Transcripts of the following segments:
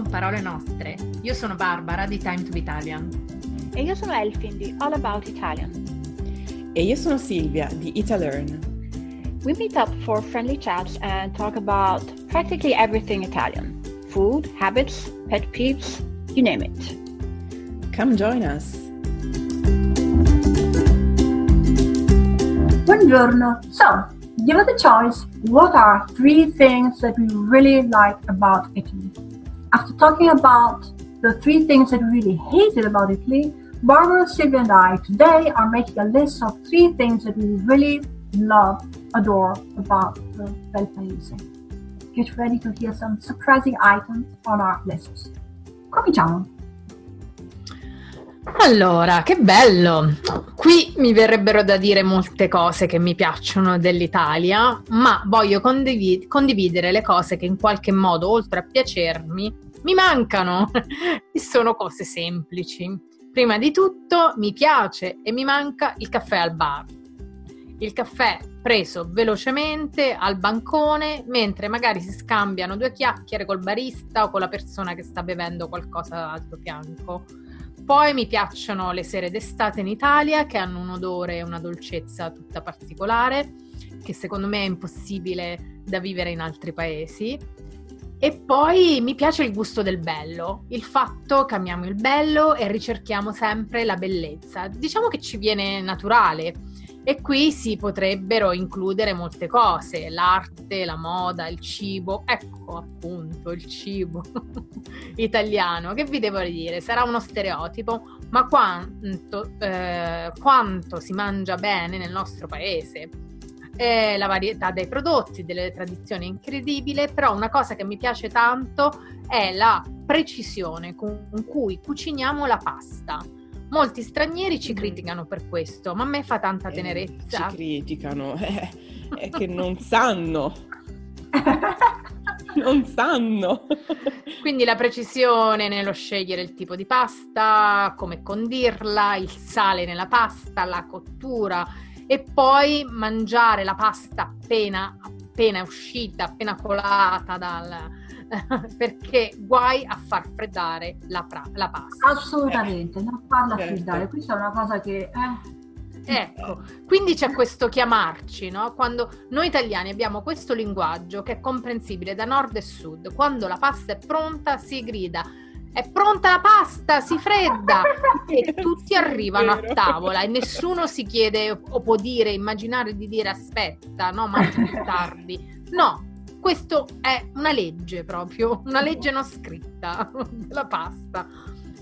con parole nostre. Io sono Barbara di Time to be Italian. E io sono Elfin di All About Italian. E io sono Silvia di Italearn. We meet up for friendly chats and talk about practically everything Italian. Food, habits, pet peeves, you name it. Come join us. Buongiorno. So, give us a choice. What are three things that we really like about Italy? After talking about the three things that we really hated about Italy, Barbara, Sylvia, and I today are making a list of three things that we really love, adore about the Bel Paese. Get ready to hear some surprising items on our list. Cominciamo! Allora, che bello! Qui mi verrebbero da dire molte cose che mi piacciono dell'Italia, ma voglio condivid- condividere le cose che in qualche modo, oltre a piacermi, mi mancano. e sono cose semplici. Prima di tutto, mi piace e mi manca il caffè al bar. Il caffè preso velocemente al bancone mentre magari si scambiano due chiacchiere col barista o con la persona che sta bevendo qualcosa al tuo fianco poi mi piacciono le sere d'estate in Italia che hanno un odore e una dolcezza tutta particolare, che secondo me è impossibile da vivere in altri paesi. E poi mi piace il gusto del bello, il fatto che amiamo il bello e ricerchiamo sempre la bellezza. Diciamo che ci viene naturale e qui si potrebbero includere molte cose, l'arte, la moda, il cibo, ecco appunto il cibo italiano, che vi devo dire, sarà uno stereotipo, ma quanto, eh, quanto si mangia bene nel nostro paese. Eh, la varietà dei prodotti, delle tradizioni è incredibile, però una cosa che mi piace tanto è la precisione con cui cuciniamo la pasta Molti stranieri ci mm. criticano per questo, ma a me fa tanta eh, tenerezza. ci criticano, eh, è che non sanno. non sanno. Quindi la precisione nello scegliere il tipo di pasta, come condirla, il sale nella pasta, la cottura e poi mangiare la pasta appena, appena uscita, appena colata dal, perché guai a far freddare la, pra- la pasta. Assolutamente, eh. non farla certo. freddare, questa è una cosa che... Eh. Ecco, quindi c'è questo chiamarci, no? Quando noi italiani abbiamo questo linguaggio che è comprensibile da nord e sud, quando la pasta è pronta si grida è pronta la pasta, si fredda e tutti arrivano a tavola e nessuno si chiede o può dire, immaginare di dire aspetta, no, mangi più tardi. No, questo è una legge proprio, una legge non scritta della pasta.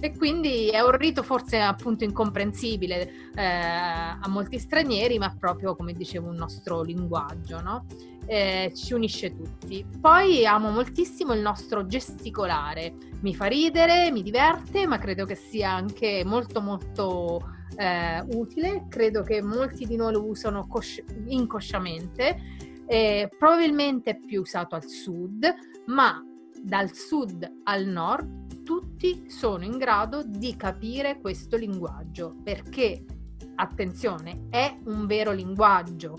E quindi è un rito forse appunto incomprensibile eh, a molti stranieri, ma proprio come dicevo un nostro linguaggio, no? eh, ci unisce tutti. Poi amo moltissimo il nostro gesticolare, mi fa ridere, mi diverte, ma credo che sia anche molto molto eh, utile, credo che molti di noi lo usano cosci- inconsciamente eh, probabilmente più usato al sud, ma dal sud al nord tutti sono in grado di capire questo linguaggio perché, attenzione, è un vero linguaggio.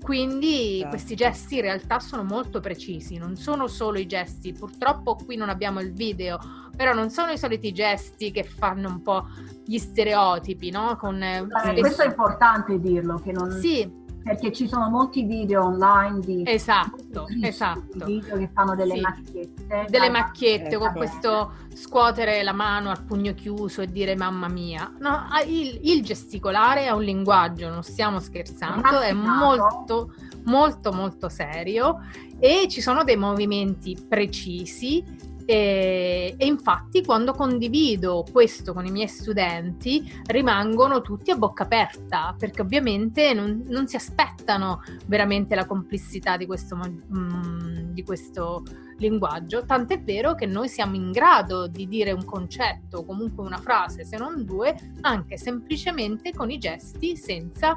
Quindi certo. questi gesti in realtà sono molto precisi, non sono solo i gesti, purtroppo qui non abbiamo il video, però non sono i soliti gesti che fanno un po' gli stereotipi, no? Con, eh, questo è importante dirlo, che non... Sì, perché ci sono molti video online di esatto, esatto. video che fanno delle sì. macchiette delle macchiette con questo scuotere la mano al pugno chiuso e dire mamma mia no, il, il gesticolare è un linguaggio non stiamo scherzando è molto molto molto serio e ci sono dei movimenti precisi e, e, infatti quando condivido questo con i miei studenti rimangono tutti a bocca aperta perché ovviamente non, non si aspettano veramente la complessità di questo, mm, di questo linguaggio, tant'è vero che noi siamo in grado di dire un concetto comunque una frase, se non due, anche semplicemente con i gesti senza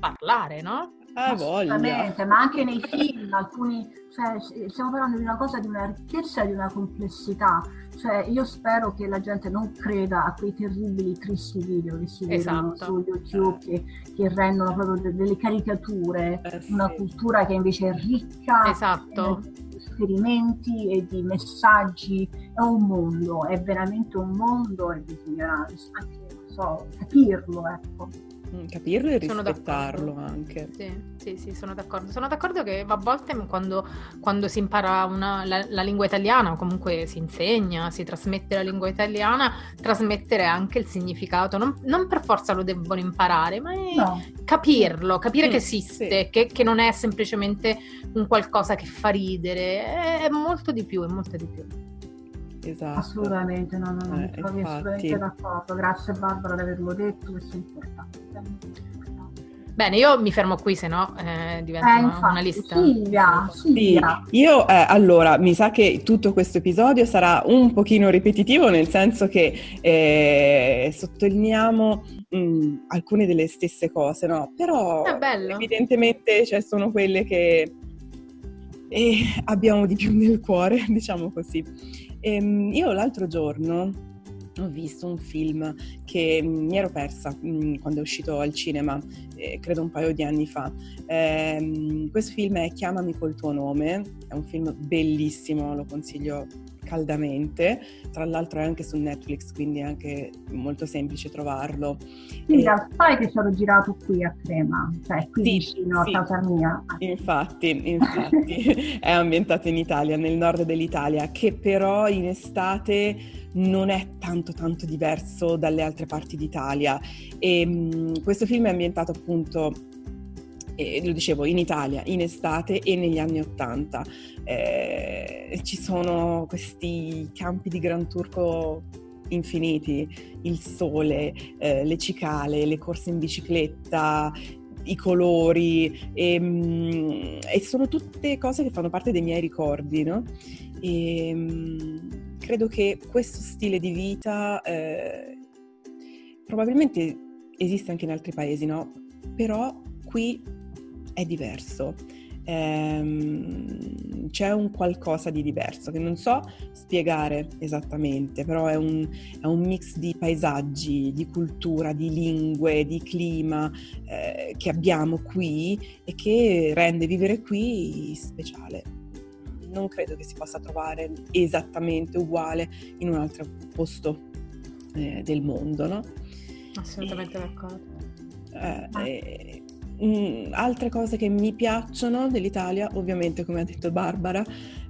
parlare, no? Ah, Assolutamente, ma anche nei film, alcuni, cioè, stiamo parlando di una cosa di una ricchezza e di una complessità. Cioè, io spero che la gente non creda a quei terribili, tristi video che si esatto. vedono su YouTube che, che rendono proprio delle caricature, eh, sì. una cultura che invece è ricca. Esatto. riferimenti e di messaggi, è un mondo, è veramente un mondo e bisogna anche, non so, capirlo, ecco. Mm, capirlo e rispettarlo anche. Sì, sì, sì, sono d'accordo. Sono d'accordo che a volte quando, quando si impara una, la, la, lingua italiana o comunque si insegna, si trasmette la lingua italiana, trasmettere anche il significato. Non, non per forza lo devono imparare, ma no. capirlo, capire mm, che esiste, sì. che, che, non è semplicemente un qualcosa che fa ridere, è, è molto di più, è molto di più. Esatto. Assolutamente, no, no, no, eh, mi trovi infatti... assolutamente d'accordo. Grazie Barbara di averlo detto, questo è importante. Bene, io mi fermo qui, se no eh, diventa eh, infatti, una lista. Silvia, Silvia. Sì, io eh, allora mi sa che tutto questo episodio sarà un pochino ripetitivo, nel senso che eh, sottolineiamo mh, mm, alcune delle stesse cose, no? Però evidentemente cioè, sono quelle che eh, abbiamo di più nel cuore, diciamo così. Ehm, io l'altro giorno ho visto un film che mi ero persa mh, mm, quando è uscito al cinema, eh, credo un paio di anni fa. Eh, questo film è Chiamami col tuo nome, è un film bellissimo, lo consiglio caldamente, tra l'altro è anche su Netflix, quindi è anche molto semplice trovarlo. Sì, e... sai che sono girato qui a Crema, cioè qui sì, vicino sì. a casa mia. Infatti, infatti è ambientato in Italia, nel nord dell'Italia, che però in estate non è tanto tanto diverso dalle altre parti d'Italia. E, mh, questo film è ambientato appunto eh, lo dicevo, in Italia, in estate e negli anni Ottanta. Eh, ci sono questi campi di Gran Turco infiniti, il sole, eh, le cicale, le corse in bicicletta, i colori e, mm, e, sono tutte cose che fanno parte dei miei ricordi, no? E, mm, credo che questo stile di vita eh, probabilmente esiste anche in altri paesi, no? Però qui è diverso. Ehm, c'è un qualcosa di diverso che non so spiegare esattamente, però è un, è un mix di paesaggi, di cultura, di lingue, di clima eh, che abbiamo qui e che rende vivere qui speciale. Non credo che si possa trovare esattamente uguale in un altro posto eh, del mondo, no? Assolutamente e, d'accordo. Eh, ah. Mm, altre cose che mi piacciono dell'Italia, ovviamente come ha detto Barbara,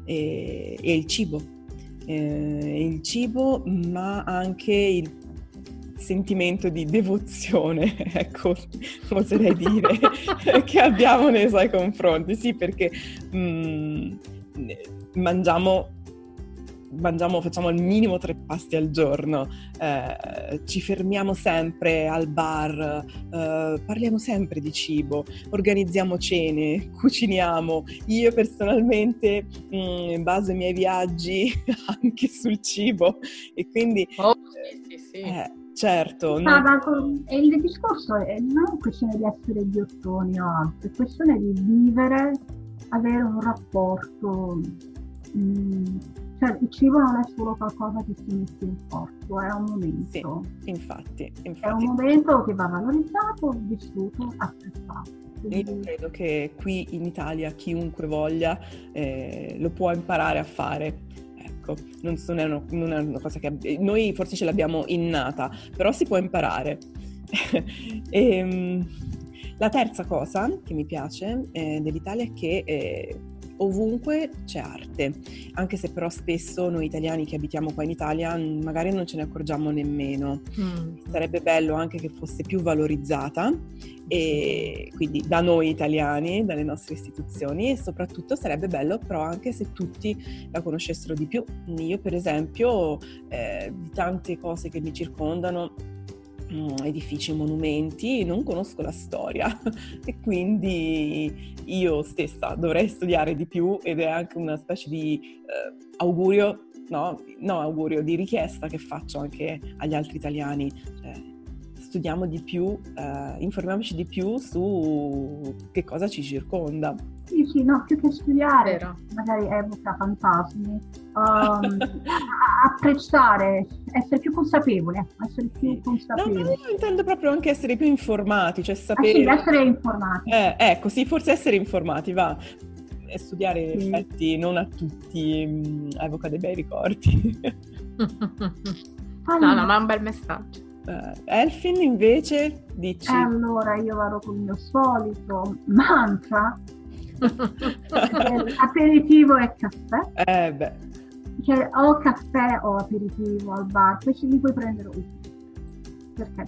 è, è il cibo. Eh, il cibo, ma anche il sentimento di devozione, ecco, oserei dire, che abbiamo nei suoi confronti. Sì, perché mm, mangiamo mangiamo, facciamo al minimo tre pasti al giorno, eh, ci fermiamo sempre al bar, eh, parliamo sempre di cibo, organizziamo cene, cuciniamo. Io personalmente mh, mm, baso i miei viaggi anche sul cibo e quindi... Oh, sì, sì, sì. Eh, certo. No, non... il discorso è non questione di essere ghiottoni o altro, è questione di vivere, avere un rapporto... Mh, mm, cioè, il cibo non è solo qualcosa che si mette in corpo, è un momento. Sì, infatti, infatti. È un momento che va valorizzato, vissuto, apprezzato. Quindi... Io credo che qui in Italia chiunque voglia eh, lo può imparare a fare. Ecco, non, è una, non è una cosa che noi forse ce l'abbiamo innata, però si può imparare. e, ehm, la terza cosa che mi piace eh, dell'Italia è che eh, ovunque c'è arte, anche se però spesso noi italiani che abitiamo qua in Italia magari non ce ne accorgiamo nemmeno. Mm. Sarebbe bello anche che fosse più valorizzata e quindi da noi italiani, dalle nostre istituzioni e soprattutto sarebbe bello però anche se tutti la conoscessero di più. Io per esempio eh, di tante cose che mi circondano edifici, monumenti, non conosco la storia e quindi io stessa dovrei studiare di più ed è anche una specie di eh, augurio, no, no, augurio, di richiesta che faccio anche agli altri italiani. Cioè, studiamo di più, eh, informiamoci di più su che cosa ci circonda. Sì, sì, no, più che studiare, Vero. magari evoca fantasmi, um, apprezzare, essere più consapevoli, ecco, essere più consapevoli. No, no, io intendo proprio anche essere più informati, cioè sapere... Ah, sì, essere informati. Eh, ecco, sì, forse essere informati, va e studiare in Sì. effetti non a tutti mm, evoca dei bei ricordi. no, no, ma è un bel messaggio. Eh, Elfin invece dici... E allora io vado con il mio solito mantra, eh, aperitivo e caffè. Eh beh, Che o caffè o aperitivo al bar, questi li puoi prendere ovunque. Perché?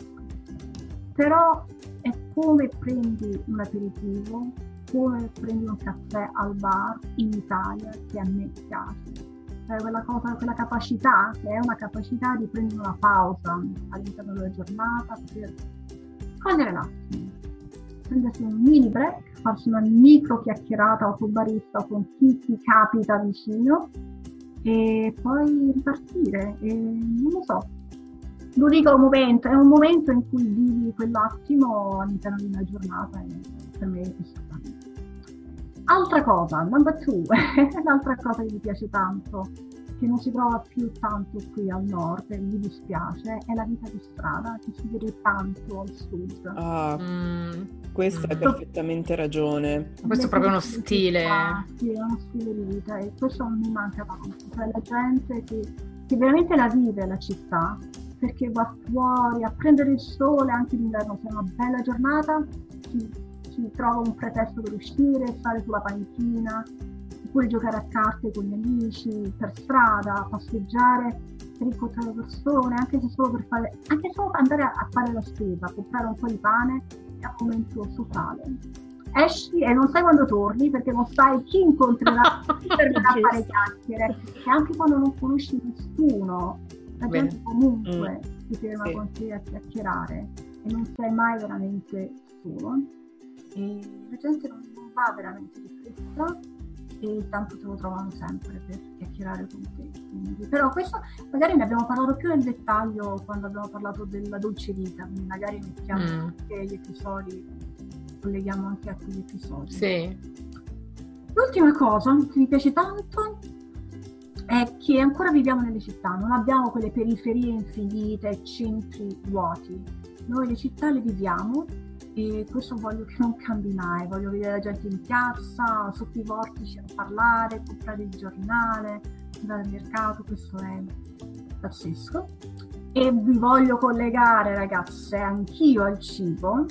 Però è come prendi un aperitivo, come prendi un caffè al bar in Italia che a me piace. Cioè quella, cosa, quella capacità, che è una capacità di prendere una pausa all'interno della giornata per cogliere l'attimo, prendersi un mini break, farsi una micro chiacchierata o col barista o con chi ti capita vicino e poi ripartire. E non lo so. L'unico momento, è un momento in cui vivi quell'attimo all'interno di una giornata e per me è. Altra cosa, number two, l'altra cosa che mi piace tanto, che non si trova più tanto qui al nord e mi dispiace, è la vita di strada, che si vede tanto al sud. ah, Mm, questa hai Mm. perfettamente ragione. Questo è proprio uno stile. Ah, Sì, è uno stile di vita e questo mi manca tanto. Cioè la gente che, che veramente la vive la città, perché va fuori a prendere il sole anche d'inverno, se è una bella giornata, si, si trova un pretesto per uscire, stare sulla panchina, oppure giocare a carte con gli amici, per strada, passeggiare per incontrare persone, anche se solo per fare, anche solo andare a, a fare la spesa, comprare un po' di pane è un momento sociale. Esci e non sai quando torni perché non sai chi incontrerà, chi a fare chiacchiere. E anche quando non conosci nessuno, la Bene. gente comunque si ferma Sì. con te a chiacchierare e non sei mai veramente solo. E la gente non, va veramente di fretta e tanto te lo trovano sempre per chiacchierare con te. Quindi- però questo magari ne abbiamo parlato più nel dettaglio quando abbiamo parlato della dolce vita, quindi magari mettiamo Mm. anche gli episodi, colleghiamo anche a quegli episodi. Sì. L'ultima cosa che mi piace tanto è che ancora viviamo nelle città, non abbiamo quelle periferie infinite, centri vuoti. Noi le città le viviamo e questo voglio che non cambi mai, voglio vedere la gente in piazza, sotto i vortici a parlare, comprare il giornale, andare al mercato, questo è pazzesco. E vi voglio collegare ragazze anch'io al cibo,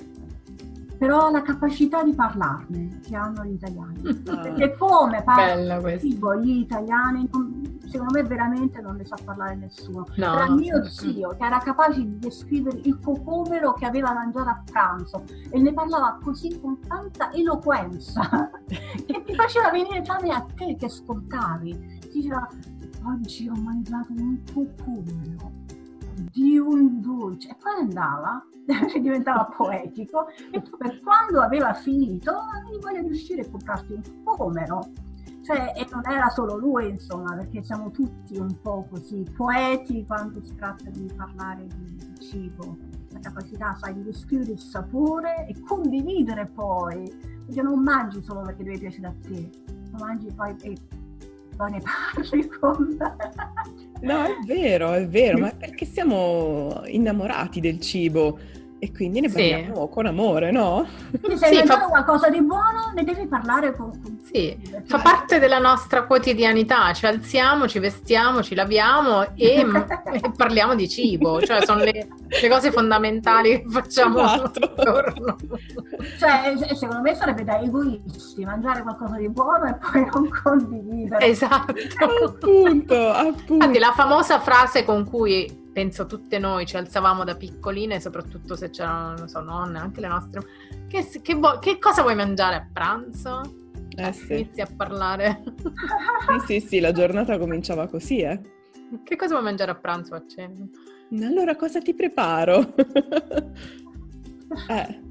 però la capacità di parlarne che hanno gli italiani. Ah. Perché come parlano Bella il cibo gli italiani, secondo me veramente non ne sa parlare nessuno. No, Era mio zio che era capace di descrivere il cocomero che aveva mangiato a pranzo e ne parlava così con tanta eloquenza che ti faceva venire fame a te che ascoltavi. Ti diceva, oggi ho mangiato un cocomero di un dolce e poi andava diventava poetico e tu per quando aveva finito avevi voglia di uscire e comprarti un cocomero cioè, e non era solo lui, insomma, perché siamo tutti un po' così poeti quando si tratta di parlare di, cibo, la capacità, sai, di descrivere il sapore e condividere poi, perché non mangi solo perché deve piacere a te, ma mangi poi e poi ne parli con... No, è vero, è vero, ma perché siamo innamorati del cibo e quindi ne Sì. parliamo con amore, no? Quindi se Sì, hai fa- mangiato qualcosa di buono, ne devi parlare con... con Sì, tutti, fa parte della nostra quotidianità, ci alziamo, ci vestiamo, ci laviamo e, e parliamo di cibo, cioè sono le, le cose fondamentali che facciamo Esatto. giorno. Cioè, se- secondo me sarebbe da egoisti mangiare qualcosa di buono e poi non condividere. Esatto. Appunto, appunto. Infatti la famosa frase con cui penso tutte noi ci alzavamo da piccoline, soprattutto se c'erano, non so, nonne, anche le nostre, che, che vo- che cosa vuoi mangiare a pranzo? Eh sì. Inizi a parlare. sì, sì, sì, la giornata cominciava così, eh. che cosa vuoi mangiare a pranzo a cena? Allora cosa ti preparo? eh,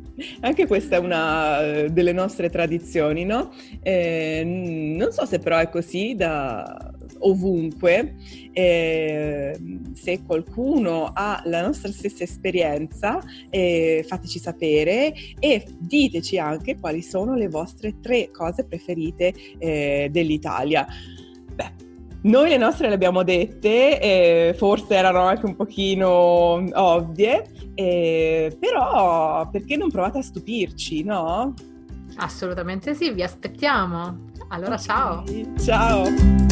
anche questa è una eh, delle nostre tradizioni, no? Eh, non so se però è così da ovunque, eh, se qualcuno ha la nostra stessa esperienza, eh, fateci sapere e diteci anche quali sono le vostre tre cose preferite eh, dell'Italia. Beh, noi le nostre le abbiamo dette, eh, forse erano anche un pochino ovvie, eh, però perché non provate a stupirci, no? Assolutamente sì, vi aspettiamo. Allora ciao. Ciao.